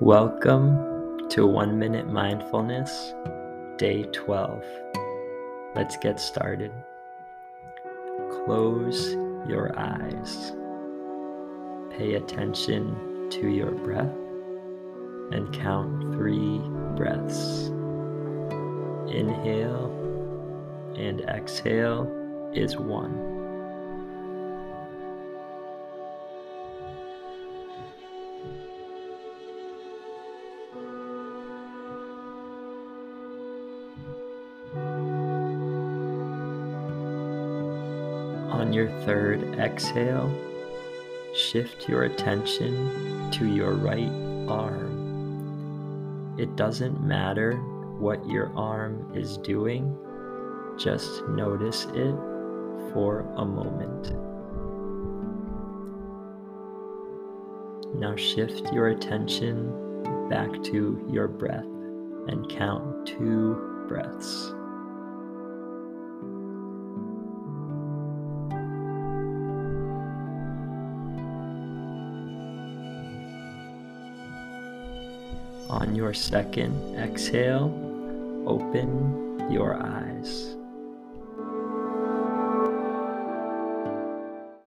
Welcome to One Minute Mindfulness, Day 12. Let's get started. Close your eyes. Pay attention to your breath and count three breaths. Inhale and exhale is one. On your third exhale, shift your attention to your right arm. It doesn't matter what your arm is doing, just notice it for a moment. Now shift your attention back to your breath and count two breaths. On your second exhale, open your eyes.